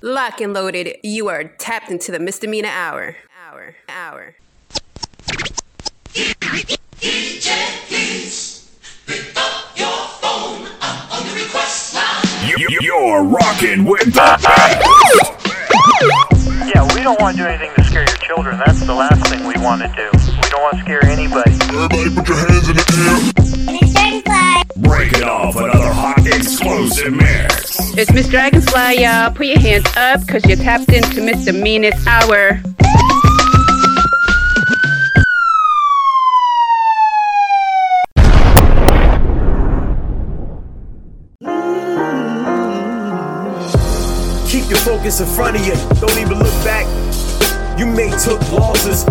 Lock and loaded, you are tapped into the misdemeanor hour. Hour. Hour. You're rocking with the Yeah, we don't want to do anything to scare your children. That's the last thing we want to do. We don't want to scare anybody. Everybody put your hands in the air. Break it off another hot explosive mix. It's Miss Dragonfly, y'all. Put your hands up because you're tapped into Mr. Meanest hour. Keep your focus in front of you. Don't even look back. You may took losses,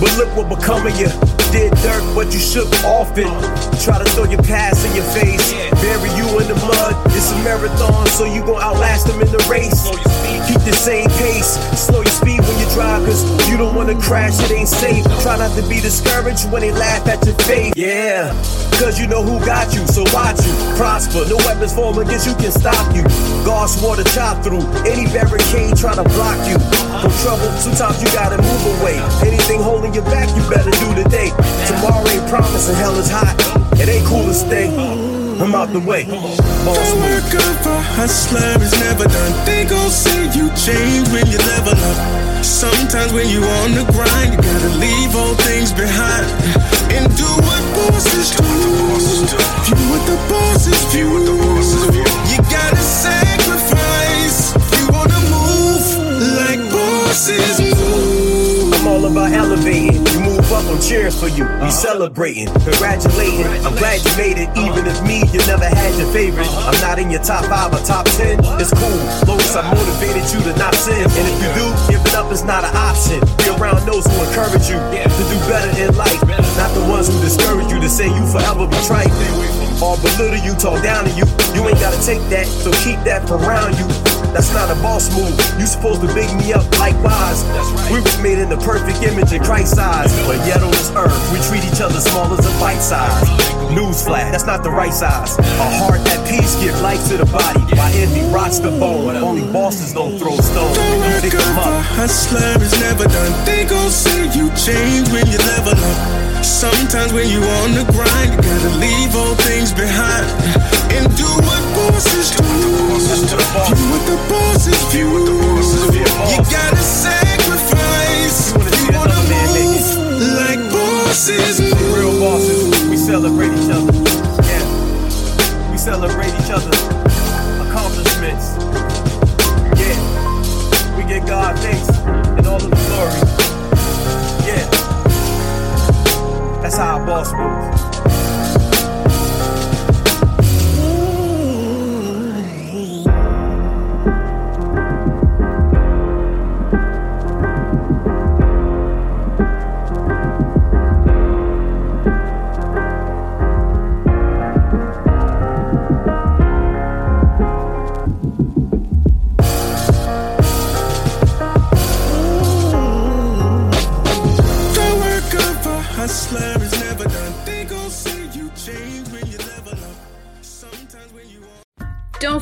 but look what become of you. Did dirt, but you shook off it. Try to throw your past in your face. Bury you in the mud. It's a marathon, so you gon' outlast them in the race. Keep the same pace. Slow your speed when you drive, cause you don't wanna crash, it ain't safe. Try not to be discouraged when they laugh at your face. Yeah, cause you know who got you, so watch you prosper. No weapons form against you can stop you. God swore to chop through any barricade try to block you from trouble. Sometimes you gotta move away. Anything holding you back, you better do today. Tomorrow ain't promising, hell is hot. It ain't cool to stay. I'm out the way. Boss The work of a hustler is never done. They gon' say you change when you level up. Sometimes when you on the grind, you gotta leave all things behind and do what bosses do. View what the bosses view. You gotta sacrifice. I'm cheering for you. We uh-huh. celebrating, congratulating. I'm glad you made it. Even if me, you never had your favorite. Uh-huh. I'm not in your top five or top ten. It's cool. Long as I motivated you to not sin. And if you do, giving up is not an option. Be around those who encourage you to do better in life. Not the ones who discourage you to say you forever be trite. Or belittle you, talk down to you. You ain't gotta take that, so keep that around you. That's not a boss move. You supposed to big me up likewise. We was made in the perfect image in Christ's eyes. But yet on this earth, we treat each other small as a bite size. Newsflash, that's not the right size. A heart at peace give life to the body. While envy rots the bone. Only bosses don't throw stones. The You work pick of them a hustler is never done. They gon' say you change when you level up. Sometimes when you on the grind, you gotta leave all things behind and do what bosses do. View what the bosses view. You gotta sacrifice. You wanna You wanna another man move like bosses. Real bosses, we celebrate each other. Yeah, we celebrate each other's accomplishments. Yeah, we give God thanks and all of the glory. That's how a boss moves.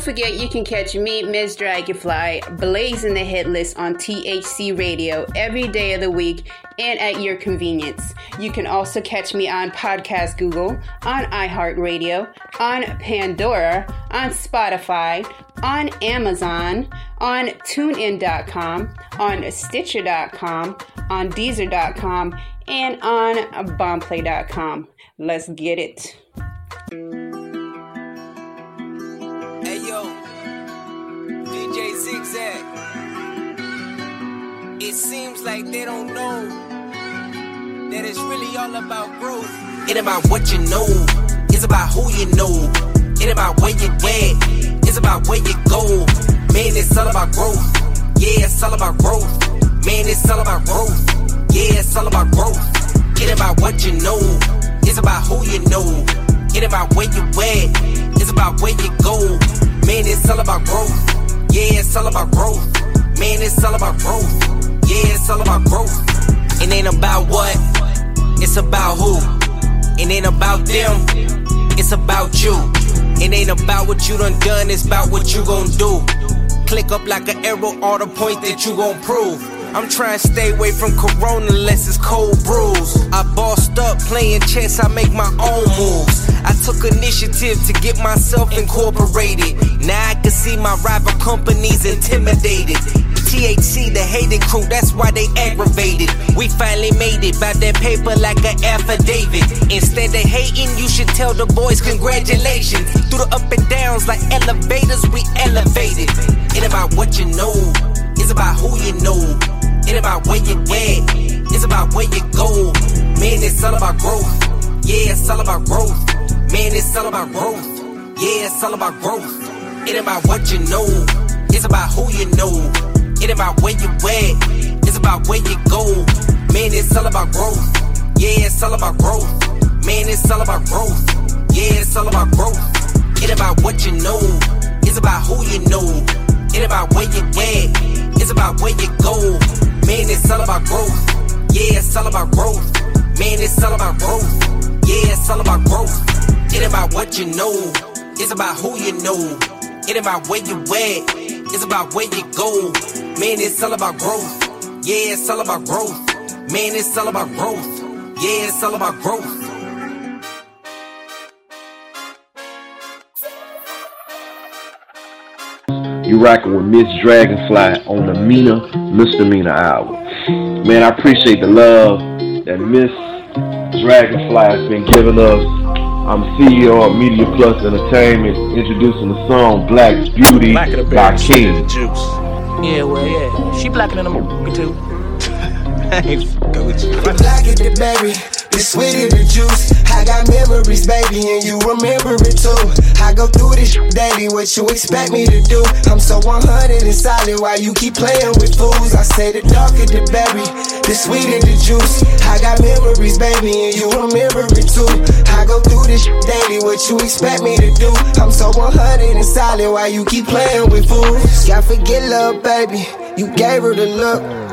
Forget you can catch me, Ms. Dragonfly, blazing the hit list on THC Radio every day of the week and at your convenience. You can also catch me on Podcast Google, on iHeartRadio, on Pandora, on Spotify, on Amazon, on TuneIn.com, on Stitcher.com, on Deezer.com, and on Boomplay.com. Let's get it. It seems like they don't know that it's really all about growth. It about what you know, it's about who you know. It about where you at, it's about where you go. Man, it's all about growth. Yeah, it's all about growth. Man, it's all about growth. Yeah, it's all about growth. It about what you know, it's about who you know. It about where you at, it's about where you go. Man, it's all about growth. Yeah, it's all about growth. Man, it's all about growth. Yeah, it's all about growth. It ain't about what, it's about who. It ain't about them, it's about you. It ain't about what you done done, it's about what you gon' do. click up like an arrow, all the points that you gon' prove. I'm trying to stay away from Corona unless it's cold brews. I bossed up playing chess, I make my own moves. I took initiative to get myself incorporated. Now I can see my rival companies intimidated. THC, the hated crew, that's why they aggravated. We finally made it by that paper like an affidavit. Instead of hating, you should tell the boys congratulations. Through the up and downs like elevators, we elevated. It about what you know, it's about who you know. It about where you at, it's about where you go. Man, it's all about growth. Yeah, it's all about growth. Man, it's all about growth. Yeah, it's all about growth. It about what you know, it's about who you know. It about where you at, it's about where you go. Man, it's all about growth. Yeah, it's all about growth. Man, it's all about growth. Yeah, it's all about growth. It about what you know, it's about who you know. It about where you at, it's about where you go. Man, it's all about growth. Yeah, it's all about growth. Man, it's all about growth. Yeah, it's all about growth. It about what you know. It's about who you know. It about where you at. It's about where you go. Man, it's all about growth. Yeah, it's all about growth. Man, it's all about growth. Yeah, it's all about growth. You rocking with Miss Dragonfly on the Mina Misdemeanor Hour. Man, I appreciate the love that Miss Dragonfly has been giving us. I'm CEO of Media Plus Entertainment, introducing the song Black Beauty black by King. Yeah, well, yeah. She blacker than a too. Hey, go with you. Black is the berry, the sweeter the juice. I got memories, baby, and you remember it too. I go through this daily, what you expect me to do? I'm so 100 and solid, why you keep playing with fools? I say the darker the berry, the sweeter the juice. I got memories, baby, and you remember it too. I go through this daily, what you expect me to do? I'm so 100 and solid, why you keep playing with fools? God forget love, baby, you gave her the look.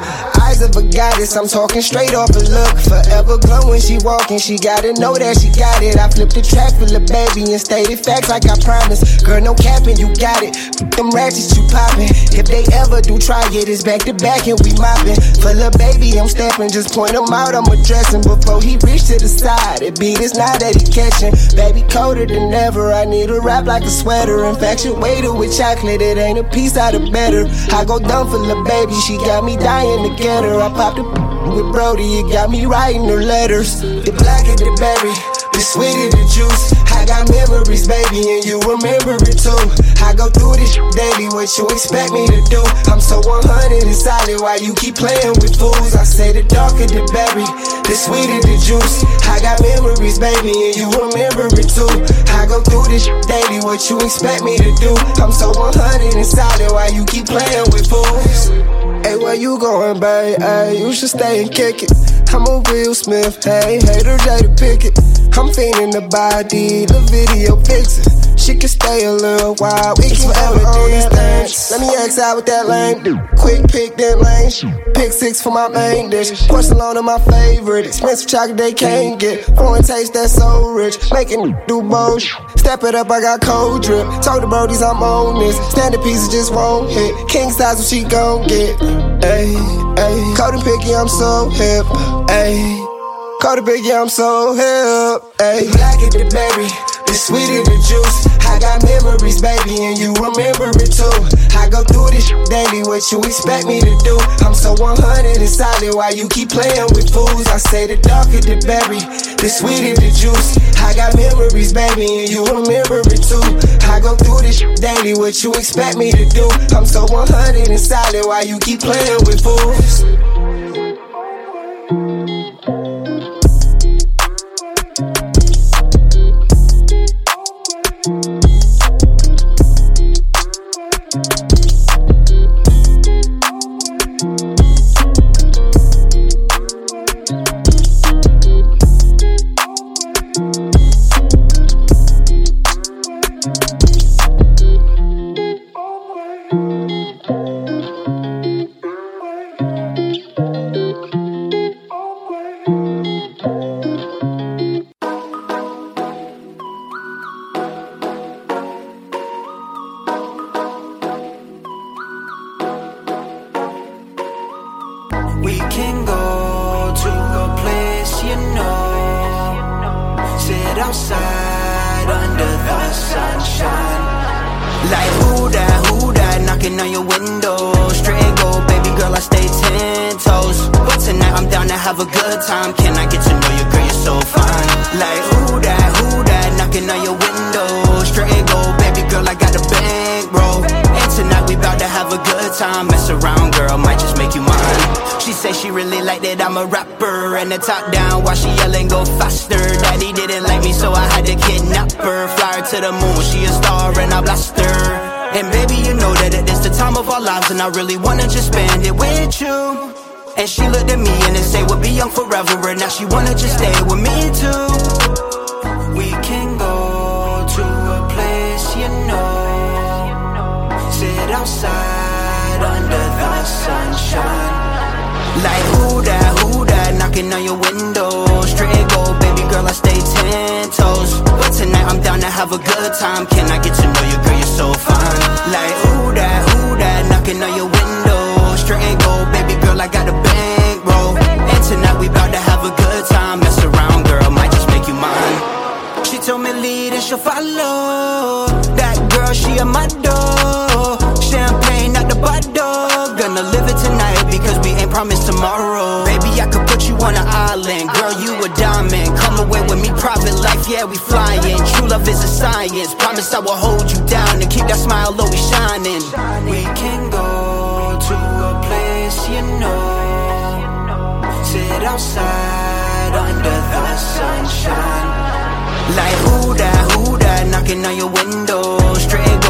Eyes of a goddess, I'm talking straight off a look. Forever glow when she walking, she gotta know that she got it. I flipped the track for the baby and stated facts like I promised. Girl, no capping, you got it. Them ratchets you popping. If they ever do try it, it's back to back and we mopping. For the baby, I'm stepping, just point him out, I'm addressing. Before he reach to the side, it beat is now that he catching. Baby, colder than ever. I need a wrap like a sweater. Infatuated with chocolate, it ain't a piece out of better. I go dumb for the baby, she got me dying to get her. I popped a with Brody, it got me writing her letters. The black blacker the berry, the sweet sweeter the juice. I got memories, baby, and you remember it too. I go through this daily, what you expect me to do? I'm so 100 and solid, why you keep playing with fools? I say the dark darker the berry, the sweet sweeter the juice. I got memories, baby, and you remember it too. I go through this daily, what you expect me to do? I'm so 100 and solid, why you keep playing with fools? Hey, where you going, babe? Hey, you should stay and kick it. I'm a Will Smith, hey, hater Jada Pinkett. I'm feeling the body, the video vixen. She can stay a little while, we can forever on this dance. Let me ask out with that lame dude. Quick pick that lane. Pick six for my main dish. Porcelain my favorite. Expensive chocolate they can't get. Foreign taste that's so rich. Making do both. Step it up, I got cold drip. Told the brodies I'm on this. Standard pieces just won't hit. King size what she gon' get. Ayy, ayy. Cold and picky, I'm so hip. Ayy. Call the big, yeah, I'm so hip. Ayy. Black is the berry, the sweeter the juice. I got memories, baby, and you remember it too. I go through this daily, what you expect me to do? I'm so 100 and solid, why you keep playing with fools? I say the darker the berry, the sweeter the juice. I got memories, baby, and you remember it too. I go through this daily, what you expect me to do? I'm so 100 and solid, why you keep playing with fools? Time. Mess around, girl, might just make you mine. She say she really like that I'm a rapper and the top down while she yelling go faster. Daddy didn't like me, so I had to kidnap her. Fly her to the moon, she a star and I blast her. And baby, you know that it is the time of our lives, and I really wanna just spend it with you. And she looked at me and then say we'll be young forever, and now she wanna just stay with me too. We can go to a place you know, sit outside sunshine. Like who that, who that knocking on your window? Straight go, baby girl, I stay ten toes. But tonight I'm down to have a good time. Can I get to know you, girl? You're so fine. Like who that, who that knocking on your window? Straight go, baby girl, I got a bankroll. And tonight we bout to have a good time. Mess around, girl, might just make you mine. She told me lead and she'll follow. That girl, she a model. Champagne promised tomorrow. Baby, I could put you on an island. Girl, you a diamond. Come away with me, private life, yeah, we flying. True love is a science. Promise I will hold you down and keep that smile always shining. We can go to a place you know. Sit outside under the sunshine. Like who that, who that knocking on your window? Straight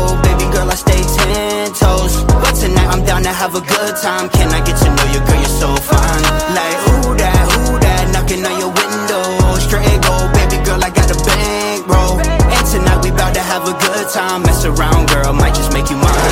girl, I stay ten toes. But tonight I'm down to have a good time. Can I get to know you, girl? You're so fine. Like who that, who that knocking on your window? Straight go, baby girl, I got a bankroll. And tonight we bout to have a good time. Mess around, girl, might just make you mine.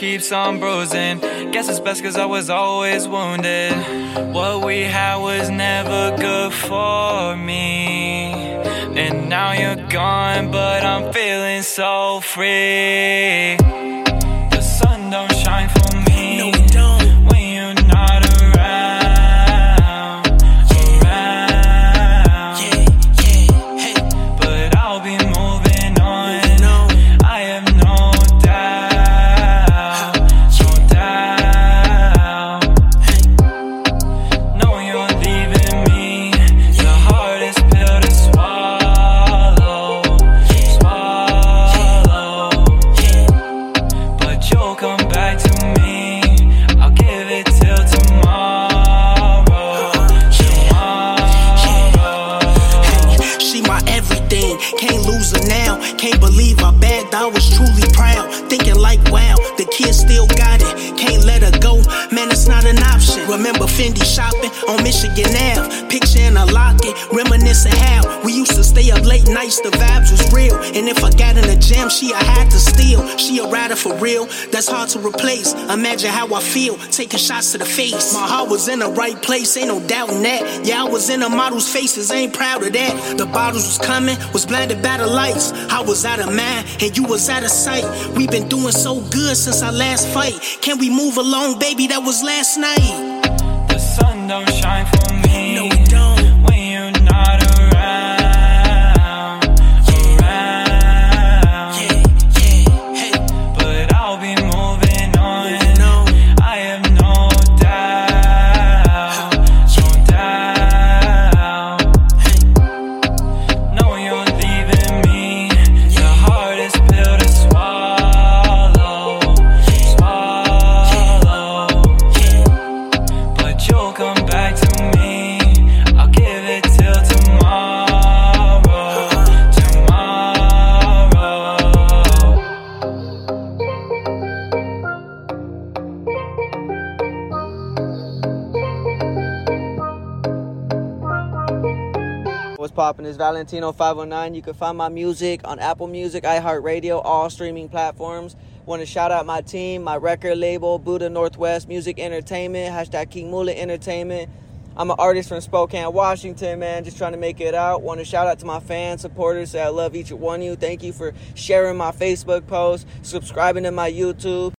Keeps on bruising. Guess it's best cause I was always wounded. What we had was never good for me. And now you're gone, but I'm feeling so free. Feel, taking shots to the face. My heart was in the right place, ain't no doubting that. Yeah, I was in the model's faces, ain't proud of that. The bottles was coming, was blinded by the lights. I was out of mind, and you was out of sight. we been doing so good since our last fight. Can we move along, baby? That was last night. The sun don't shine for It's Valentino509. You can find my music on Apple Music, iHeartRadio, all streaming platforms. Want to shout out my team, my record label, Buddha Northwest Music Entertainment, hashtag King Mula Entertainment. I'm an artist from Spokane, Washington, man. Just trying to make it out. Want to shout out to my fans, supporters. Say I love each one of you. Thank you for sharing my Facebook post, subscribing to my YouTube.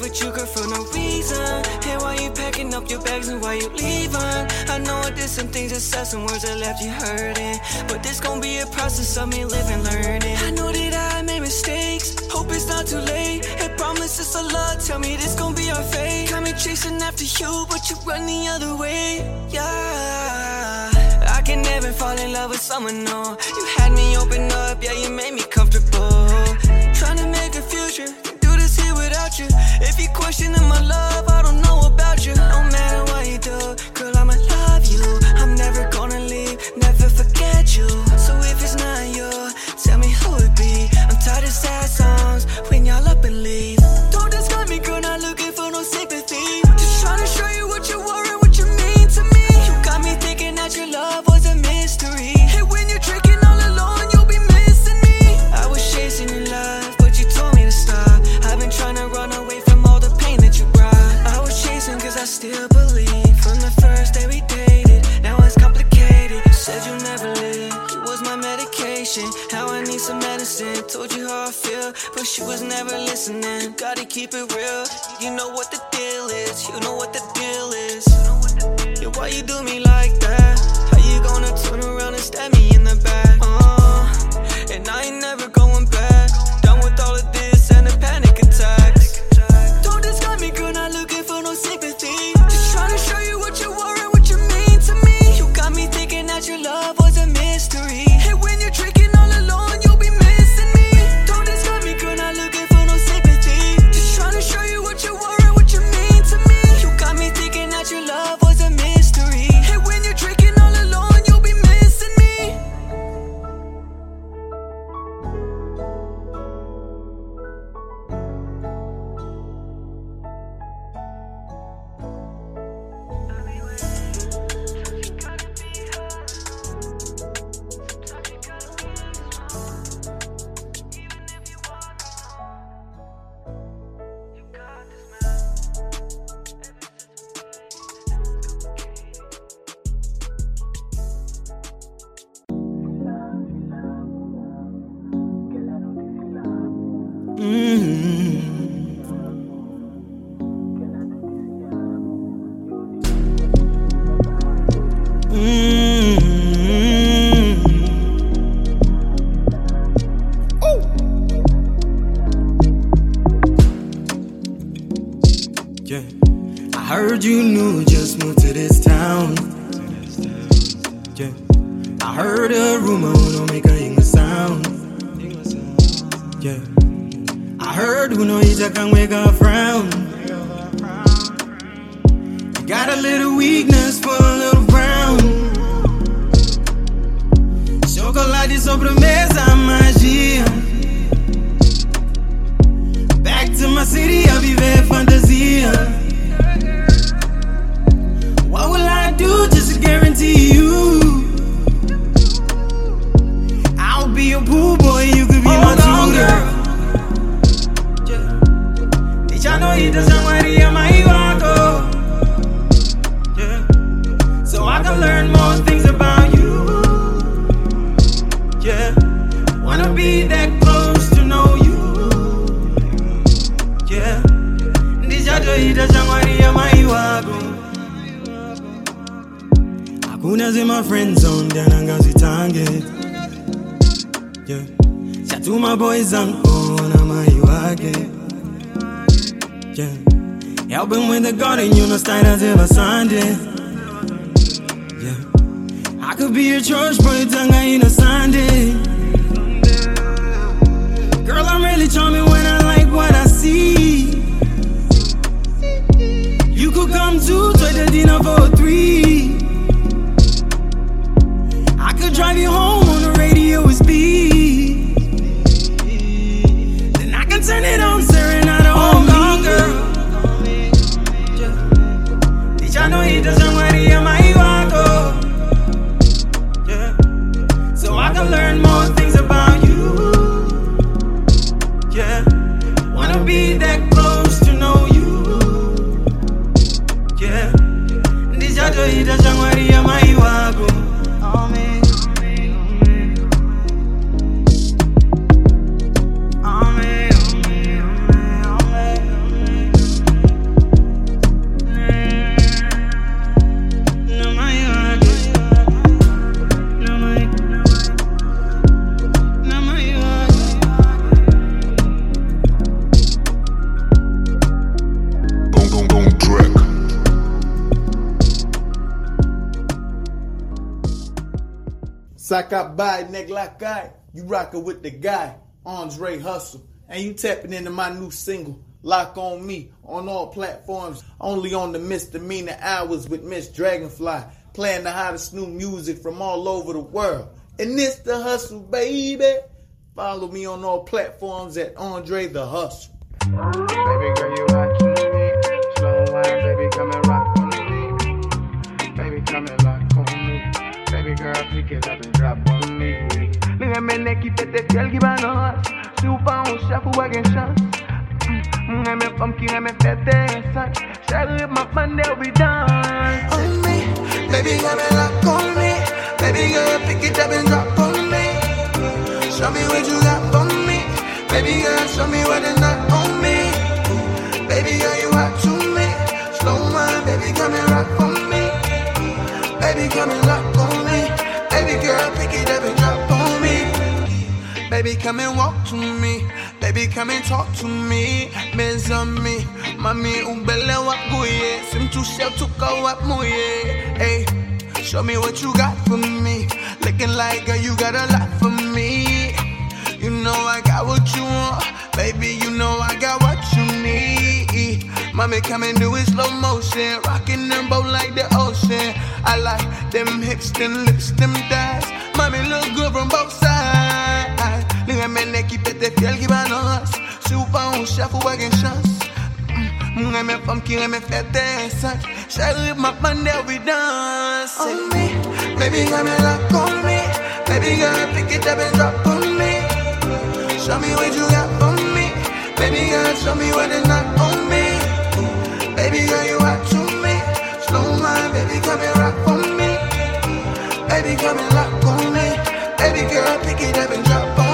With you, girl, for no reason. And why you packing up your bags and why you leaving? I know I did some things that said some words that left you hurting. But this gon' be a process of me living, learning. I know that I made mistakes. Hope it's not too late. And promise it's a lot. Tell me this gon' be our fate. Got me chasing after you, but you run the other way. Yeah. Can never fall in love with someone, no. You had me open up, yeah, you made me comfortable. Trying to make a future do this here without you. If you questioning my love, I don't know about you. No matter Yeah. Could be your church boy, tanga in a Sunday. Girl, I'm really charming when I like what I see. You could come to try the dinner for three. Neglakai, you rockin' with the guy, Andre Hustle, and you tapping into my new single, Lock on Me, on all platforms, only on the misdemeanor hours with Miss Dragonfly, playing the hottest new music from all over the world. And this the hustle, baby. Follow me on all platforms at Andre the Hustle. Baby girl, you watching me. Slow wine, baby, come and rock on me. Baby, come and on me. Baby girl, pick it up and drop on me. Mírame en equipe de fiel gibano Super un chef ou wagon chance Mwen me pumpkin and me fete my man they'll On me, baby girl, me lock on me. Baby girl, pick it up and drop on me. Show me what you got for me. Baby girl, show me what is not on me. Baby girl, you hot to me. Slow wine, baby, come and rock for me. Baby, come and lock on me. Baby girl, pick it up and on. Baby, come and walk to me. Baby, come and talk to me. Benz on me. Mami, ubele wakuye. Sim tu shell to go up muye. Hey, show me what you got for me. Looking like girl, you got a lot for me. You know I got what you want. Baby, you know I got what you need. Mommy, come and do it slow motion. Rocking them both like the ocean. I like them hips, them lips, them thighs. Mommy, look good from both sides. Lígame en equipete fiel gibanos. Super un chef wagon chance. Mwen me pumpkin, me fete such. Shaggy my man, they'll be. On me, baby, come and lock on me. Baby girl, pick it up and drop on me. Show me what you got for me. Baby girl, show me what is not on me. Baby girl, you hot to me. Slow wine, baby, come and rock for me. Baby, come and lock on me. Baby girl, pick it up and drop on me.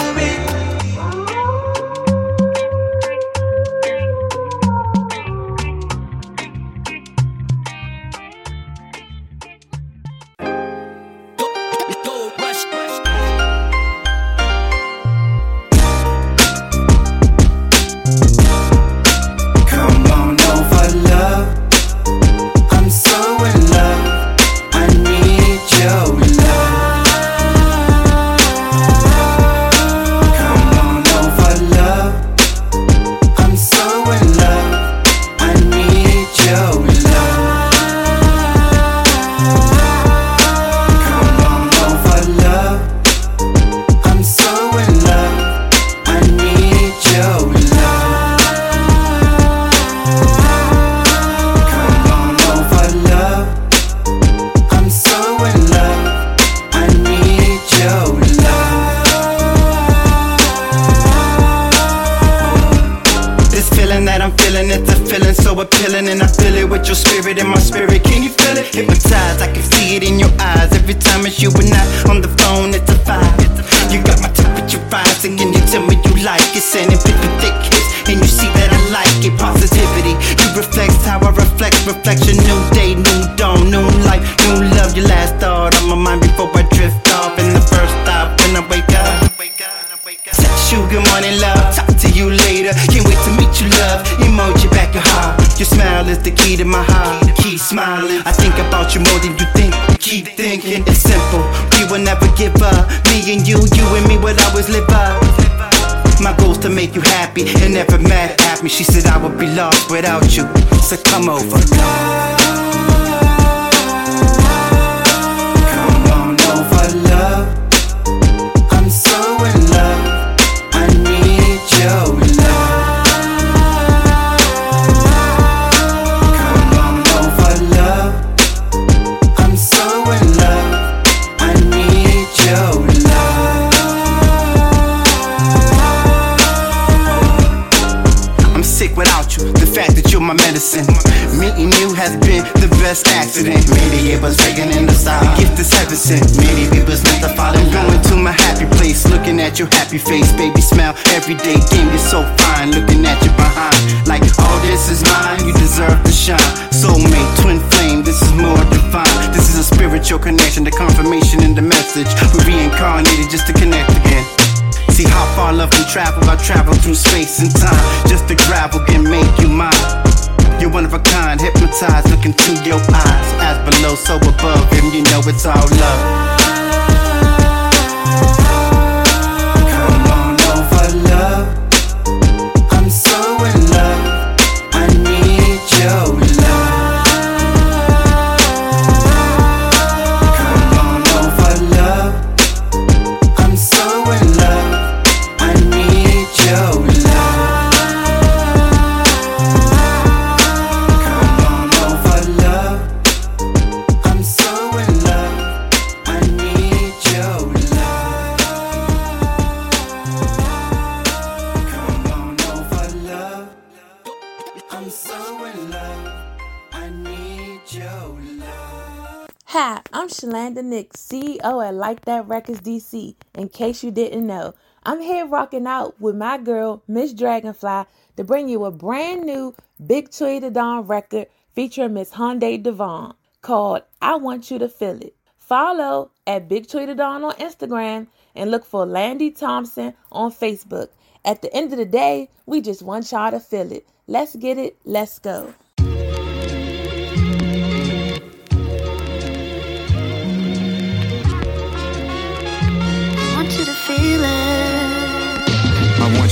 I'm Shalanda Nick, CEO at Like That Records DC. In case you didn't know, I'm here rocking out with my girl, Miss Dragonfly, to bring you a brand new Big Tree to Dawn record featuring Miss Hyundai Devon called I Want You to Feel It. Follow at Big Tree to Dawn on Instagram and look for Landy Thompson on Facebook. At the end of the day, we just want y'all to feel it. Let's get it, let's go.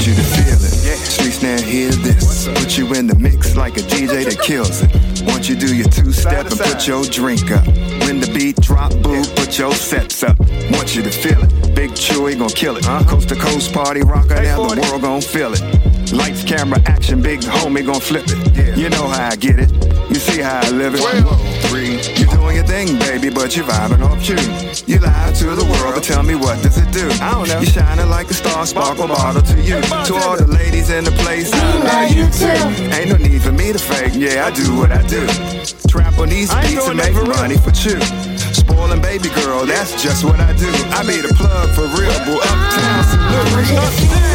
Want you to feel it. Streets now hear this. Put you in the mix like a DJ that kills it. Want you do your two step and put your drink up. When the beat drop, boo, put your sets up. Want you to feel it. Big Chewy gon' kill it. Coast to coast party rocker, now the world gon' feel it. Lights, camera, action, big homie gon' flip it. Yeah. You know how I get it. You see how I live it. Three, you doing your thing, baby, but you vibing off cue. You lie to the world, but tell me what does it do? I don't know. You shining like a star, sparkle bottle to you. To all the ladies in the place, I love you too. Ain't no need for me to fake, yeah, I do what I do. Trap on these beats and make money for you. Spoiling baby girl, that's just what I do. I be the plug for real, boo. Uptown, salute.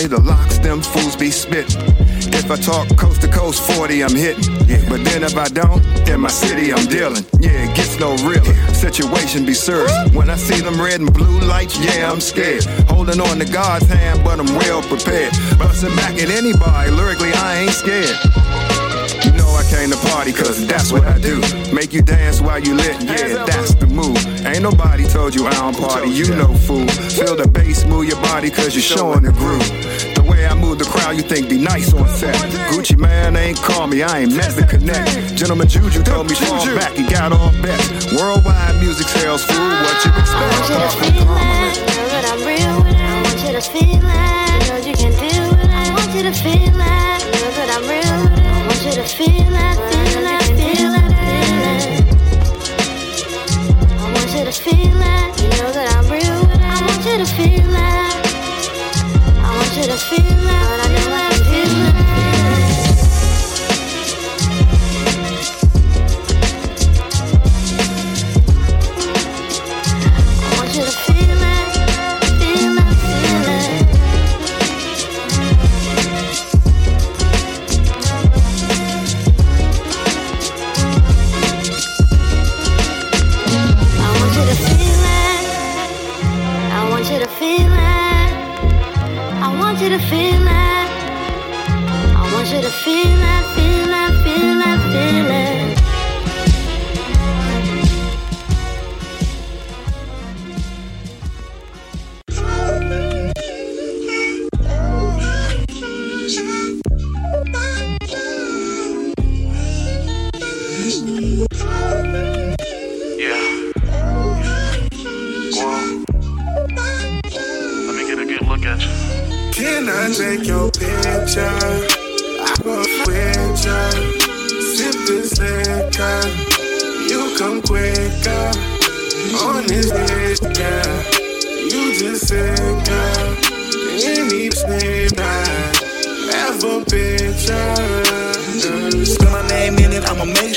Say the locks, them fools be spitting. If I talk coast to coast 40, I'm hitting. Yeah, but then if I don't, in my city, I'm dealing. Yeah, it gets no realer. Situation be serious. When I see them red and blue lights, yeah, I'm scared. Holding on to God's hand, but I'm well prepared. Busting back at anybody, lyrically, I ain't scared. You know I came to party, cause that's what I do. Make you dance while you lit, yeah, that's the move. Ain't nobody told you I don't party, you no fool. Feel the bass, move your body, cause you're showing the groove. The way I move the crowd, you think be nice on set. Gucci Mane ain't call me, I ain't met the connect. Gentleman Juju told me fall back, he got all bets. Worldwide music sales, fool, what you expect? Know that I'm real. I want you to feel it. Know you can do it. I want want you to feel that, know that I'm real. I want you to feel feel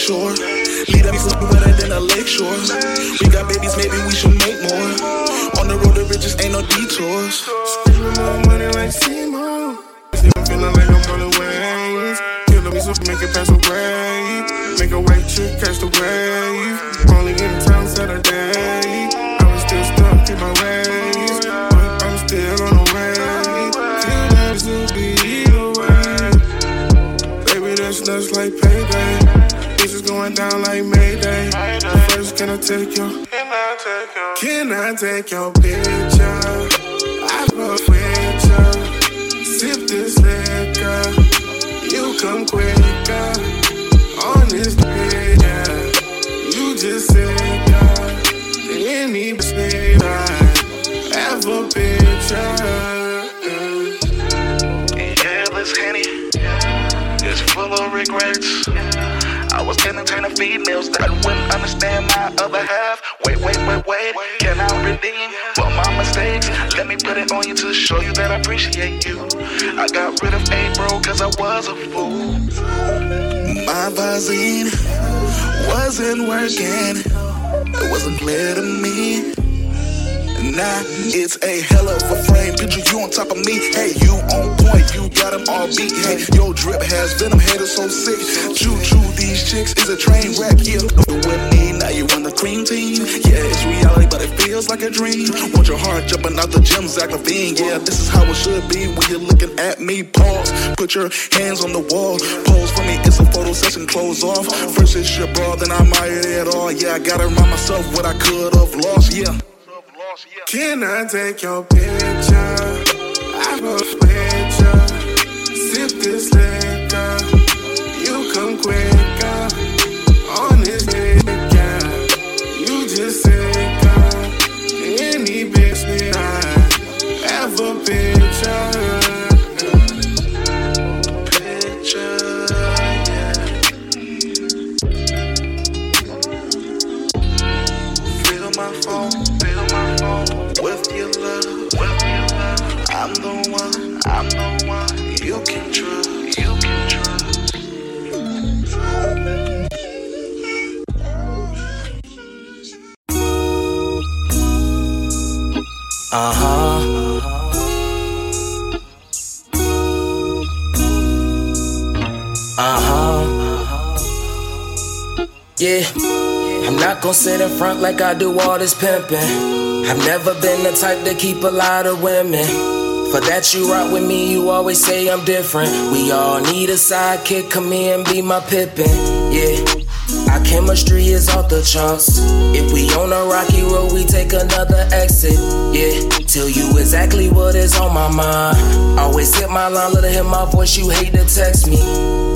I'ma. Lead up something better than a lakeshore. We got babies, maybe we should make more. On the road to riches, ain't no detours. Spending more money like Seymour. Feeling like I'm on the waves. Killing me so make it pass first, can I take your Can I take your picture? I with you. Sip this liquor. You come quicker. On this yeah. You just said, yeah. Any bitch I have picture. Yeah, this Henny is full of regrets. Was entertaining females that wouldn't understand my other half. Wait, wait, wait, wait. Can I redeem for my mistakes? Let me put it on you to show you that I appreciate you. I got rid of A bro cause I was a fool. My Vaseline wasn't working. It wasn't clear to me. Nah, it's a hell of a frame. Picture you on top of me. Hey, you on point. You got got 'em all beat. Hey, your drip has venom. Haters so sick. Choo choo, these chicks is a train wreck. Yeah, with me. Now you on the cream team. Yeah, it's reality, but it feels like a dream. Want your heart jumping out the gym, Zach LaVine. Yeah, this is how it should be when you're looking at me. Pause. Put your hands on the wall. Pose for me. It's a photo session. Close off. First it's your bra, then I admire it all. Yeah, I gotta remind myself what I could have lost. Yeah. Can I take your picture? I will with you. Sip this liquor. You come quicker. Not gonna sit in front like I do all this pimping. I've never been the type to keep a lot of women. For that you rock with me, you always say I'm different. We all need a sidekick, come in, be my Pippen. Yeah. Our chemistry is off the charts. If we on a rocky road, we take another exit. Yeah, tell you exactly what is on my mind. Always hit my line, her hear my voice. You hate to text me.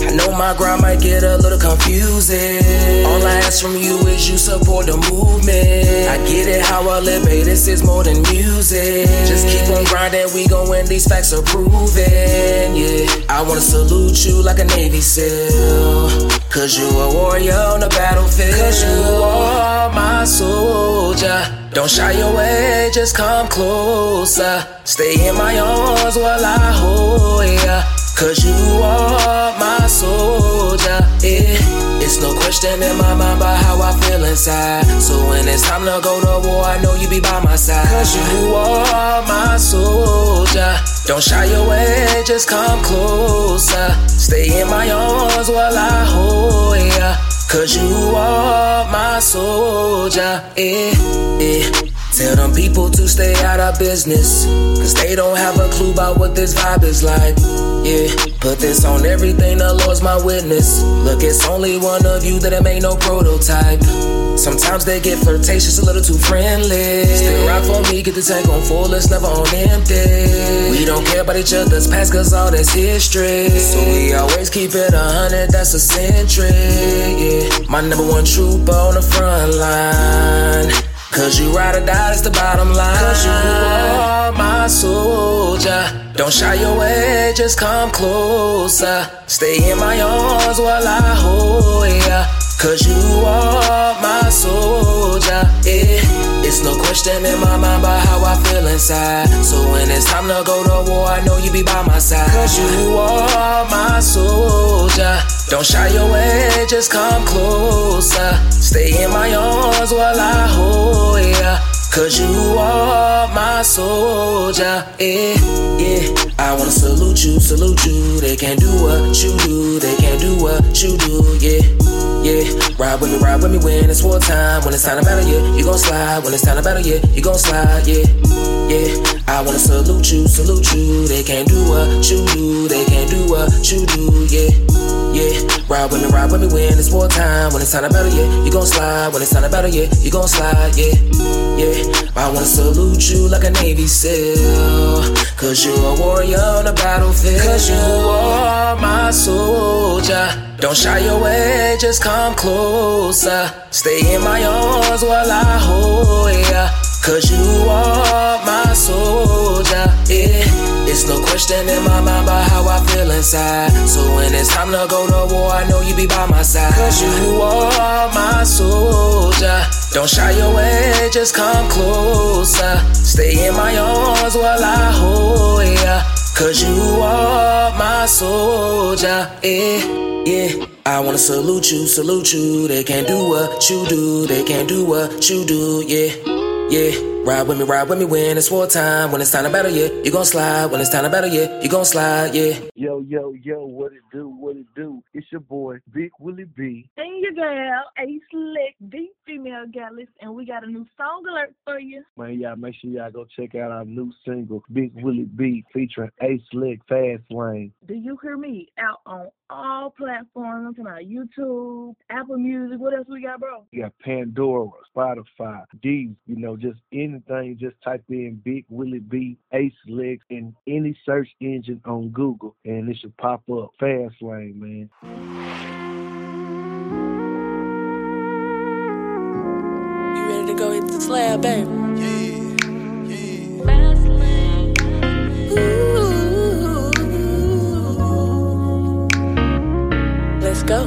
I know my grind might get a little confusing. All I ask from you is you support the movement. I get it how I live, babe. This is more than music. Just keep on grinding, we gon' win. These facts are proven. Yeah, I wanna salute you like a Navy SEAL. Cause you a warrior on the battlefield. Cause you are my soldier. Don't shy away, just come closer. Stay in my arms while I hold ya. Cause you are my soldier. Yeah. It's no question in my mind about how I feel inside. So when it's time to go to war, I know you be by my side. Cause you are my soldier. Don't shy away, just come closer. Stay in my arms while I hold ya. Cause you are my soldier. Yeah, yeah. Tell them people to stay out of business. Cause they don't have a clue about what this vibe is like. Yeah, put this on everything, the Lord's my witness. Look, it's only one of you that ain't no prototype. Sometimes they get flirtatious, a little too friendly. Still rock for me, get the tank on full, it's never on empty. We don't care about each other's past, cause all that's history. So we always keep it a hundred, that's a century. Yeah, my number one trooper on the front line. Cause you ride or die, that's the bottom line. Cause you are my soldier. Don't shy away, just come closer. Stay in my arms while I hold ya. Cause you are my soldier. Yeah. It's no question in my mind about how I feel inside. So when it's time to go to war, I know you be by my side. Cause you are my soldier. Don't shy away, just come closer. Stay in my arms while I hold ya. Cause you are my soldier, yeah, yeah. I wanna salute you, salute you. They can't do what you do, they can't do what you do, yeah, yeah. Ride with me, ride with me when it's war time. When it's time to battle, yeah, you gon' slide. When it's time to battle, yeah, you gon' slide, yeah, yeah. I wanna salute you, salute you. They can't do what you do, they can't do what you do, yeah, yeah. Ride with me, ride with me when it's war time. When it's time to battle, yeah, you gon' slide. When it's time to battle, yeah, you gon' slide, yeah, yeah. I wanna salute you like a Navy SEAL. Cause you're a warrior on the battlefield. Cause you are my soldier. Don't shy away, just come closer. Stay in my arms while I hold ya. Cause you are my soldier, yeah. It's no question in my mind about how I feel inside. So when it's time to go to war, I know you be by my side. Cause you are my soldier. Don't shy away, just come closer. Stay in my arms while I hold ya. Cause you are my soldier, yeah, yeah. I wanna salute you, salute you. They can't do what you do, they can't do what you do, yeah. Yeah, ride with me, ride with me when it's wartime. When it's time to battle, yeah, you gon' slide. When it's time to battle, yeah, you gon' slide, yeah. Yo, yo, yo, what it do, what it do? It's your boy, Big Willie B. And your girl, Ace Slick, the female gallus, and we got a new song alert for you. Man, y'all make sure y'all go check out our new single, Big Willie B, featuring Ace Slick Fast Lane. Do you hear me? Out on all platforms, on our YouTube, Apple Music. What else we got, bro? You got Pandora, Spotify, Deez, you know, just anything. Just type in Big Willie B, Ace Slick in any search engine on Google, and it should pop up. Fast Lane, man. Go hit the slab, baby? Let's go.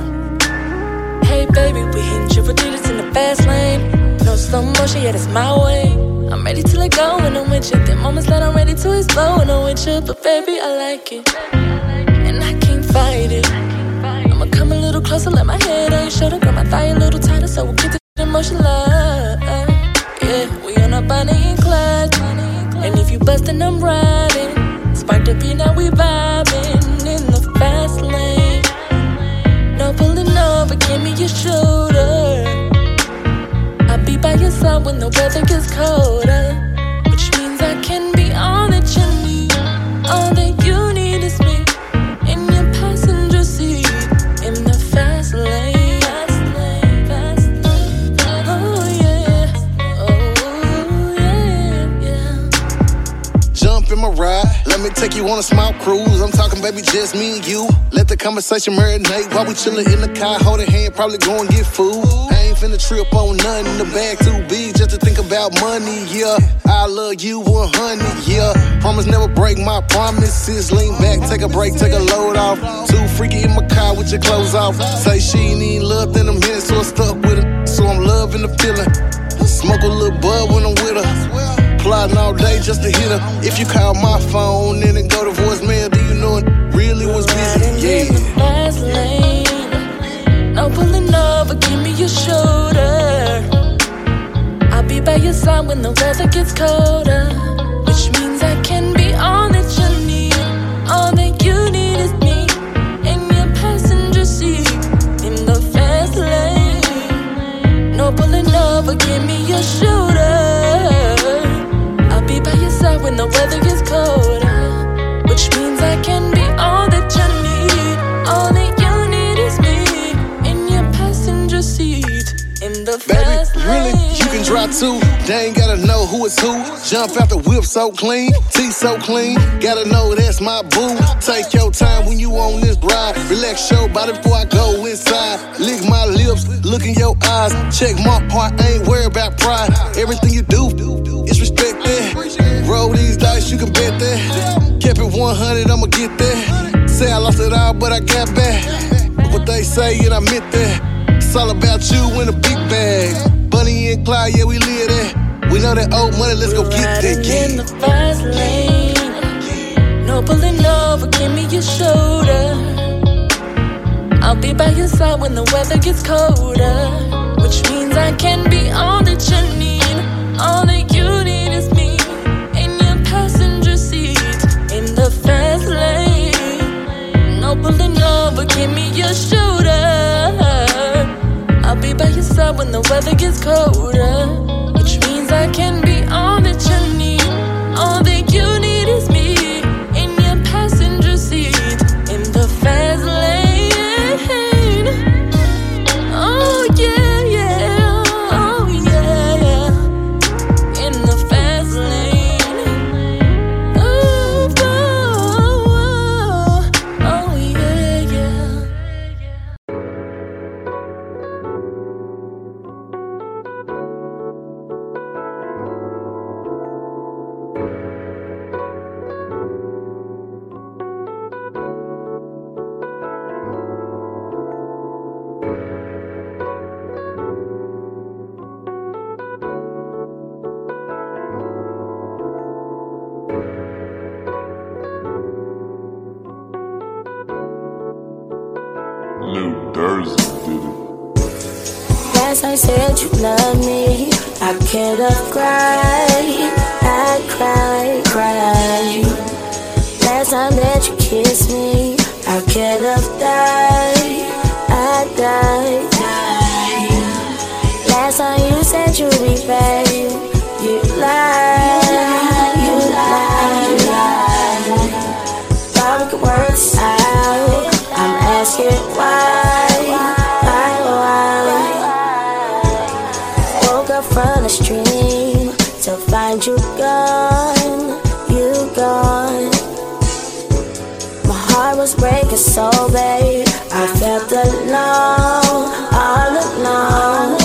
Hey, baby, we hitting triple digits in the fast lane. No slow motion, yeah, that's my way. I'm ready to let go when I'm with you. There moments that I'm ready to explode when I'm with you. But baby, I like it. And I can't fight it. I'ma come a little closer, let my head on your shoulder. Grab my thigh a little tighter so we'll get to the motion love. Yeah, we on a Bonnie and Clyde. And if you bustin', I'm riding. Spark the beat, now we vibing in the fast lane. No pulling over, give me your shoulder. I'll be by your side when the weather gets colder. Me take you on a small cruise. I'm talking, baby, just me and you. Let the conversation marinate while we chillin' in the car. Holding hand, probably go and get food. I ain't finna trip on nothing. The bag too big just to think about money, yeah. I love you 100, yeah. Promise never break my promises. Lean back, take a break, take a load off. Too freaky in my car with your clothes off. Say she ain't even in a minute, so I'm stuck with her. So I'm loving the feeling. Smoke a little bud when I'm with her. Plotting all day just to hit her. If you call my phone and it go to voicemail, do you know it really was busy? Yeah. fast lane. No pulling over, give me your shoulder. I'll be by your side when the weather gets colder. Which means I can be all that you need. All that you need is me in your passenger seat in the fast lane. No pulling over, give me your shoulder. When the weather gets colder. Which means I can drive too. They ain't gotta know who is who. Jump out the whip so clean, teeth so clean. Gotta know that's my boo. Take your time when you on this ride. Relax your body before I go inside. Lick my lips, look in your eyes. Check my part, ain't worried about pride. Everything you do is respected. Roll these dice, you can bet that. Kept it 100, I'ma get that. Say I lost it all, but I got back. What they say, and I meant that. It's all about you in a big bag. Bonnie and Clyde, yeah, we live that. We know that old money, let's go get that. in the fast lane. No pulling over, give me your shoulder. I'll be by your side when the weather gets colder. Which means I can be all that you need. All that you need is me in your passenger seat in the fast lane. No pulling over, give me your shoulder. Be by your side when the weather gets colder. Which means I can Could work out. I'm asking why, why, why? Woke up from the stream to find you gone, you gone. My heart was breaking so bad, I felt alone, all alone.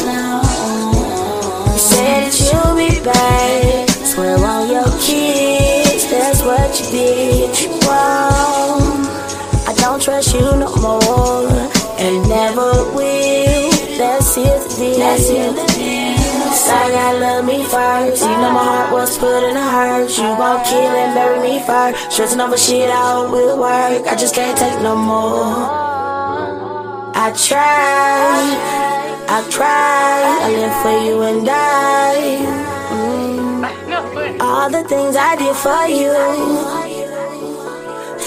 You said that you'll be back, swear on your kids, that's what you did trust you no more, and never will. That's it, that's it. I gotta love me first. You know my heart was put in a hurt. You gon' kill and bury me first. Stressing over shit, hope will work. I just can't take no more. I tried, I tried. I live for you and die. Mm. All the things I did for you.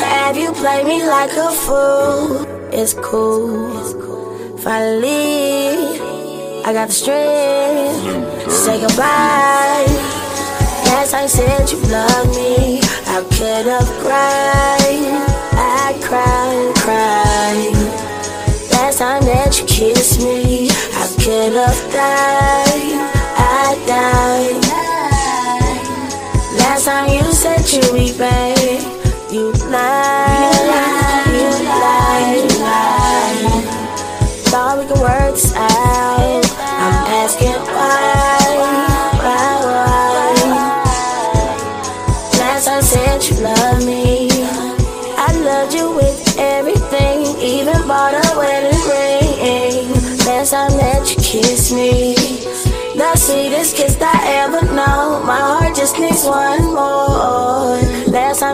Have you played me like a fool? It's cool. Finally, I got the strength say goodbye. Last time said you love me, I could have cried. I cried, cried. Last time that you kissed me, I could have died. I died. Last time you said you'd be back, you lie, you lie, you lie. Thought we could work this out. I'm asking why.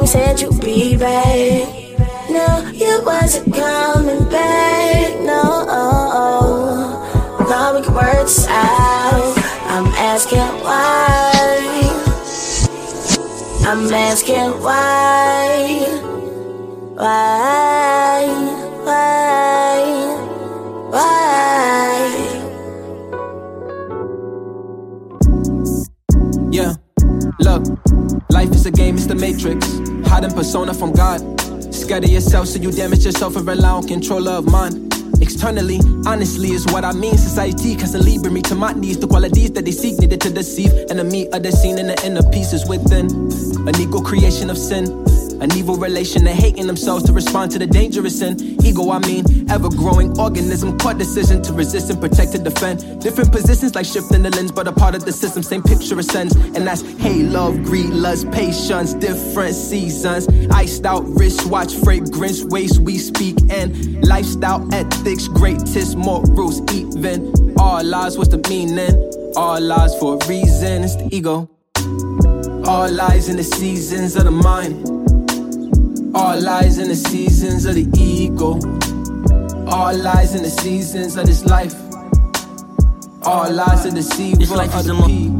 Said you'd be back. No, you wasn't coming back. No, now we can work this out. I'm asking why. I'm asking why. Why? Why? Why? Look, life is a game, it's the matrix. Hiding persona from God. Scatter yourself so you damage yourself and rely on control of mind. Externally, honestly, is what I mean. Society constantly bring me to my knees. The qualities that they seek needed to deceive. Enemy of the scene and the inner pieces within. An ego creation of sin. An evil relation to hating themselves to respond to the dangerous sin. Ego, I mean, ever growing organism. Caught decision to resist and protect and defend. Different positions like shifting the lens, but a part of the system. Same picture ascends. And that's hey, love, greed, lust, patience. Different seasons. Iced out wristwatch, fragrance, ways we speak. And lifestyle ethics, greatest morals, even. All lies, what's the meaning? All lies for a reason. It's the ego. All lies in the seasons of the mind. All lies in the seasons of the ego. All lies in the seasons of this life. All lies in the seasons This life is a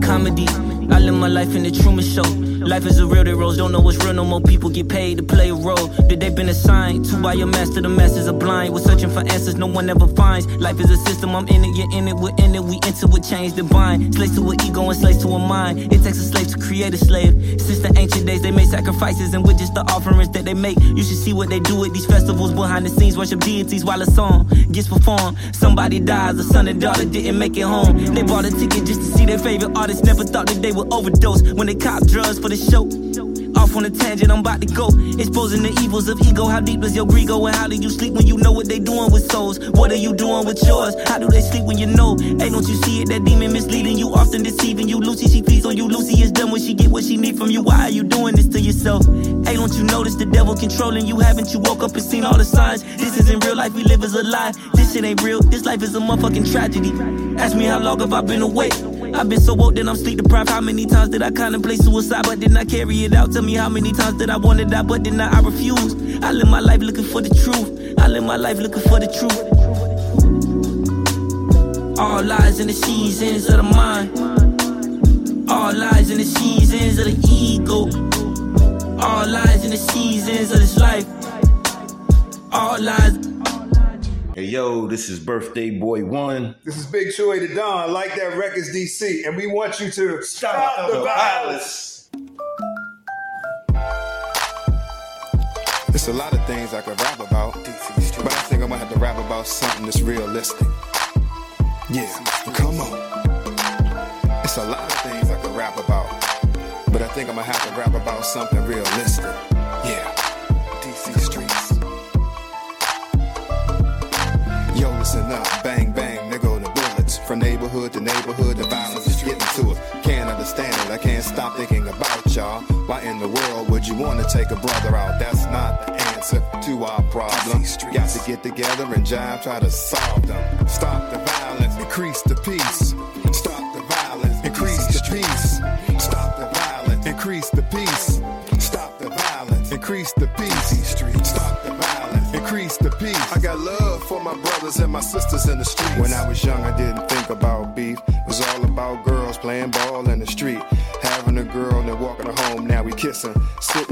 comedy. I live my life in the Truman Show. Life is a real, they rose don't know what's real no more. People get paid to play a role that they've been assigned to by your master. The masses are blind. We're searching for answers no one ever finds. Life is a system, I'm in it, you're in it, we're in it. We enter with change divine. Slaves to an ego and slaves to a mind. It takes a slave to create a slave. Since the ancient days, they made sacrifices, and with just the offerings that they make, you should see what they do at these festivals behind the scenes. Worship deities while a song gets performed. Somebody dies, a son and daughter didn't make it home. They bought a ticket just to see their favorite artist. Never thought that they would overdose when they cop drugs for the show. Off on a tangent, I'm about to go. Exposing the evils of ego. How deep is your grego? And how do you sleep when you know what they doing with souls? What are you doing with yours? How do they sleep when you know? Hey, don't you see it? That demon misleading you, often deceiving you. Lucy, she feeds on you. Lucy is done when she get what she need from you. Why are you doing this to yourself? Hey, don't you notice the devil controlling you? Haven't you woke up and seen all the signs? This isn't real life. We live as a lie. This shit ain't real. This life is a motherfucking tragedy. Ask me how long have I been awake? I've been so woke that I'm sleep deprived. How many times did I contemplate suicide, but did not carry it out? Tell me how many times did I want to die, but did not I refuse? I live my life looking for the truth. I live my life looking for the truth. All lies in the seasons of the mind. All lies in the seasons of the ego. All lies in the seasons of this life. All lies. Hey yo, this is Birthday Boy One. This is Big Choy the Don, I like that Records DC, and we want you to stop, Stop the the violence. There's a lot of things I could rap about, but I think I'm gonna have to rap about something that's realistic. Yeah, come on. It's a lot of things I could rap about, but I think I'm gonna have to rap about something realistic. Yeah, neighborhood to neighborhood, the violence is getting to it. Can't understand it, I can't stop thinking about y'all. Why in the world would you wanna take a brother out? That's not the answer to our problem. Got to get together and jive, try to solve them. Stop the violence, increase the peace. Stop the violence, increase the peace. Stop the violence, increase the peace. Stop the violence, increase the peace. Stop the violence, increase the peace. I got love for my brothers and my sisters in the street. When I was young, I didn't think about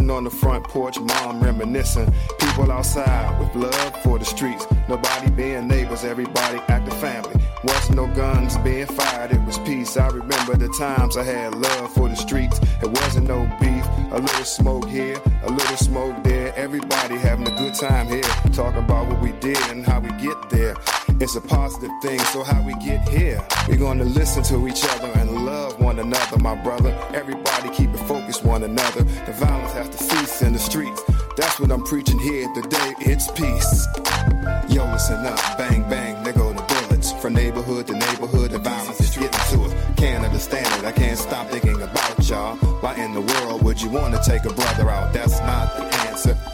Sitting on the front porch, mom reminiscing. People outside with love for the streets. Nobody being neighbors, everybody acting family. Wasn't no guns being fired, it was peace. I remember the times I had love for the streets. It wasn't no beef, a little smoke here, a little smoke there. Everybody having a good time here, talking about what we did and how we get there. It's a positive thing, so how we get here? We're gonna listen to each other and love one another, my brother. Everybody keep it focused one another. The violence has to cease in the streets. That's what I'm preaching here today. It's peace. Yo, listen up, bang bang, there go the bullets. From neighborhood to neighborhood, the violence is getting to us. Can't understand it, I can't stop thinking about y'all. Why in the world would you wanna take a brother out? That's not the answer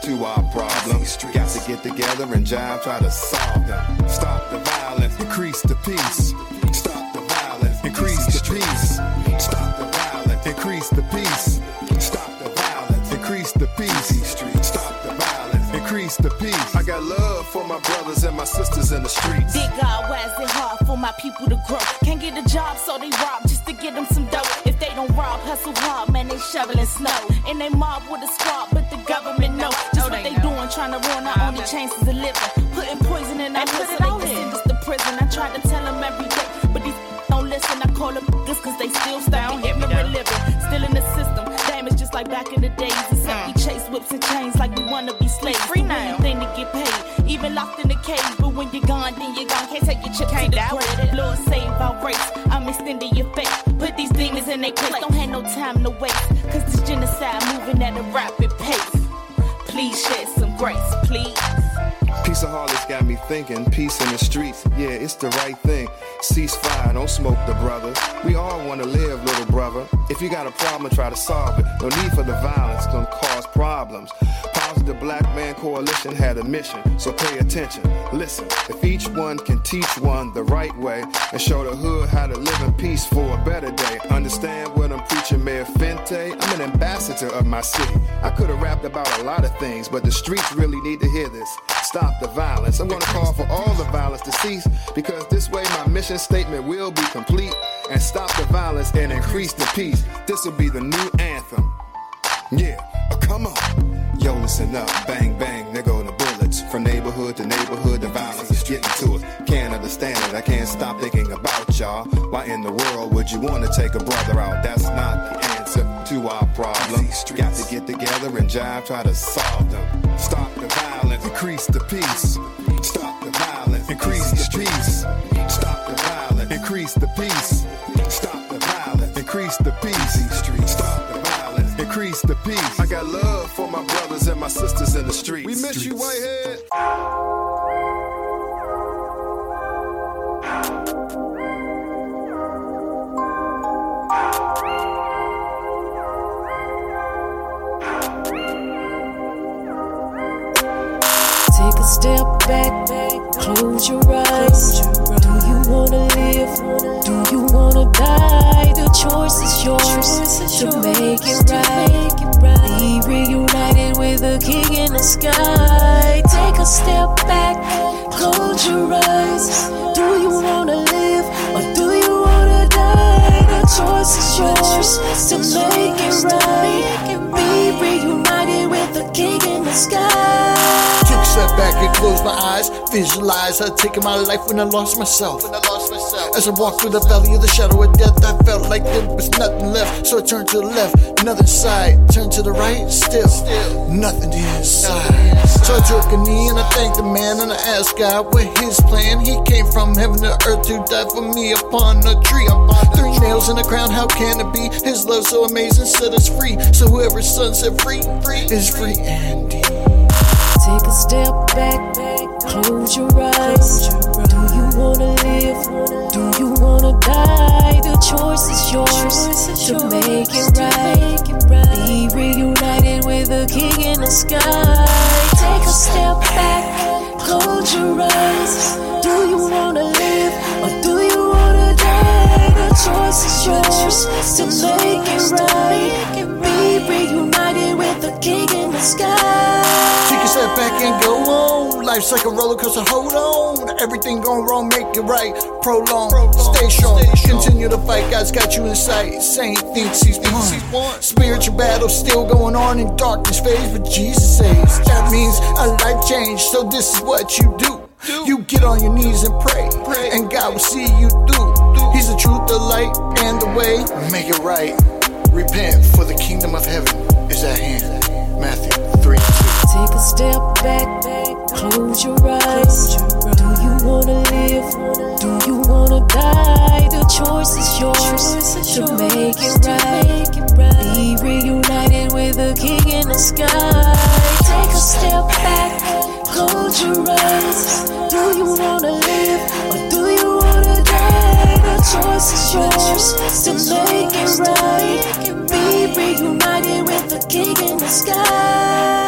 to our problem. Got to get together and jive, try to solve them. Stop the violence, increase the peace. Stop the violence, increase the peace. Stop the violence, increase the peace. Stop the violence, increase the peace. Stop the violence, increase the peace. I got love for my brothers and my sisters in the streets. Dear God, why is it hard for my people to grow? Can't get a job, so they rob just to get them some dough. If they don't rob, hustle hard, man, they shoveling snow. And they mob with a squad, but the government know just what they doing, trying to ruin our only chances of living. Putting poison in our so they can send us to prison. I try to tell them every day, but these don't listen. I call them this cause they still stuck in ignorant living. Still in the system, damage just like back in the days. Except we chase whips and chains like we wanna be slaves. Free now. Thing to get paid, even locked in the cage. But when you're gone, then you're gone. Can't take your chip to the grave. Lord save our race. I'm extending your faith. Put these demons in their place. Don't have no time to waste. Cause this genocide moving at a rapid pace. Please shed some grace, please. Peace of Harlot's got me thinking. Peace in the streets, yeah, it's the right thing. Ceasefire, don't smoke the brother. We all wanna live, little brother. If you got a problem, try to solve it. No need for the violence, gonna cause problems. Positive Black Man Coalition had a mission, so pay attention. Listen, if each one can teach one the right way and show the hood how to live in peace for a better day. Understand what I'm preaching, Mayor Fente? I'm an ambassador of my city. I could have rapped about a lot of things, but the streets really need to hear this. Stop the violence. I'm gonna call for all the violence to cease because this way my mission statement will be complete and stop the violence and increase the peace. This will be the new anthem. Yeah, uh, come on. Yo, listen up, bang bang, nigga on the bullets. From neighborhood to neighborhood, the violence is getting to us. Can't understand it, I can't stop thinking about y'all. Why in the world would you wanna take a brother out? That's not the answer to our problem. Got to get together and jive, try to solve them. Stop the violence, increase the peace. Stop the violence, increase the peace. Stop the violence, increase the peace. Stop the violence, increase the peace. Stop the violence, increase the peace. I got love my brothers and my sisters in the streets. We miss you, Whitehead. Take a step back, close your eyes. Do you wanna live? Do you wanna die? The choice is yours to make it right. Be reunited with the king in the sky. Take a step back, close your eyes. Do you wanna live or do you wanna die? The choice is yours to make it right. Be reunited with the king in the sky. Took a step back and closed my eyes. Visualize her taking my life when I lost myself. As I walked through the valley of the shadow of death, I felt like there was nothing left. So I turned to the left, nothing side. Turned to the right, still, still nothing to his side. So I took a knee and I thanked the man and I asked God what his plan. He came from heaven to earth to die for me upon a tree. Three nails in the crown, how can it be? His love so amazing set us free. So whoever's son set free, is free indeed. Take a step back, close your eyes. Do you wanna live? Do you wanna die? The choice is yours to make it right. Be reunited with the king in the sky. Take a step back, close your eyes. Do you wanna live or do you wanna die? The choice is yours to make it right. Be reunited with the king in the sky. Take a step back and go on. Life's like a roller coaster, hold on. Everything going wrong, make it right. Prolong, stay strong. Continue to fight, God's got you in sight. Saint thinks he's won. Spiritual battle still going on in darkness phase, but Jesus saves. That means a life change, so this is what you do. You get on your knees and pray, and God will see you through. He's the truth, the light, and the way. Make it right. Repent, for the kingdom of heaven is at hand. Matthew 3 Take a step back, close your eyes. Do you wanna live? Do you wanna die? The choice is yours to make it right. Be reunited with the king in the sky. Take a step back, close your eyes. Do you wanna live or do you wanna die? The choice is yours to make it right. Be reunited with the king in the sky.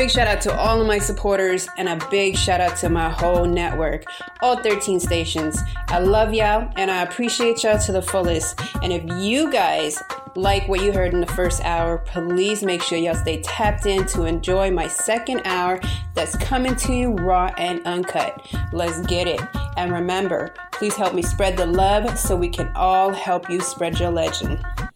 Big shout out to all of my supporters and a big shout out to my whole network, all 13 stations. I love y'all and I appreciate y'all to the fullest. And if you guys like what you heard in the first hour, please make sure y'all stay tapped in to enjoy my second hour that's coming to you raw and uncut. Let's get it. And remember, please help me spread the love so we can all help you spread your legend.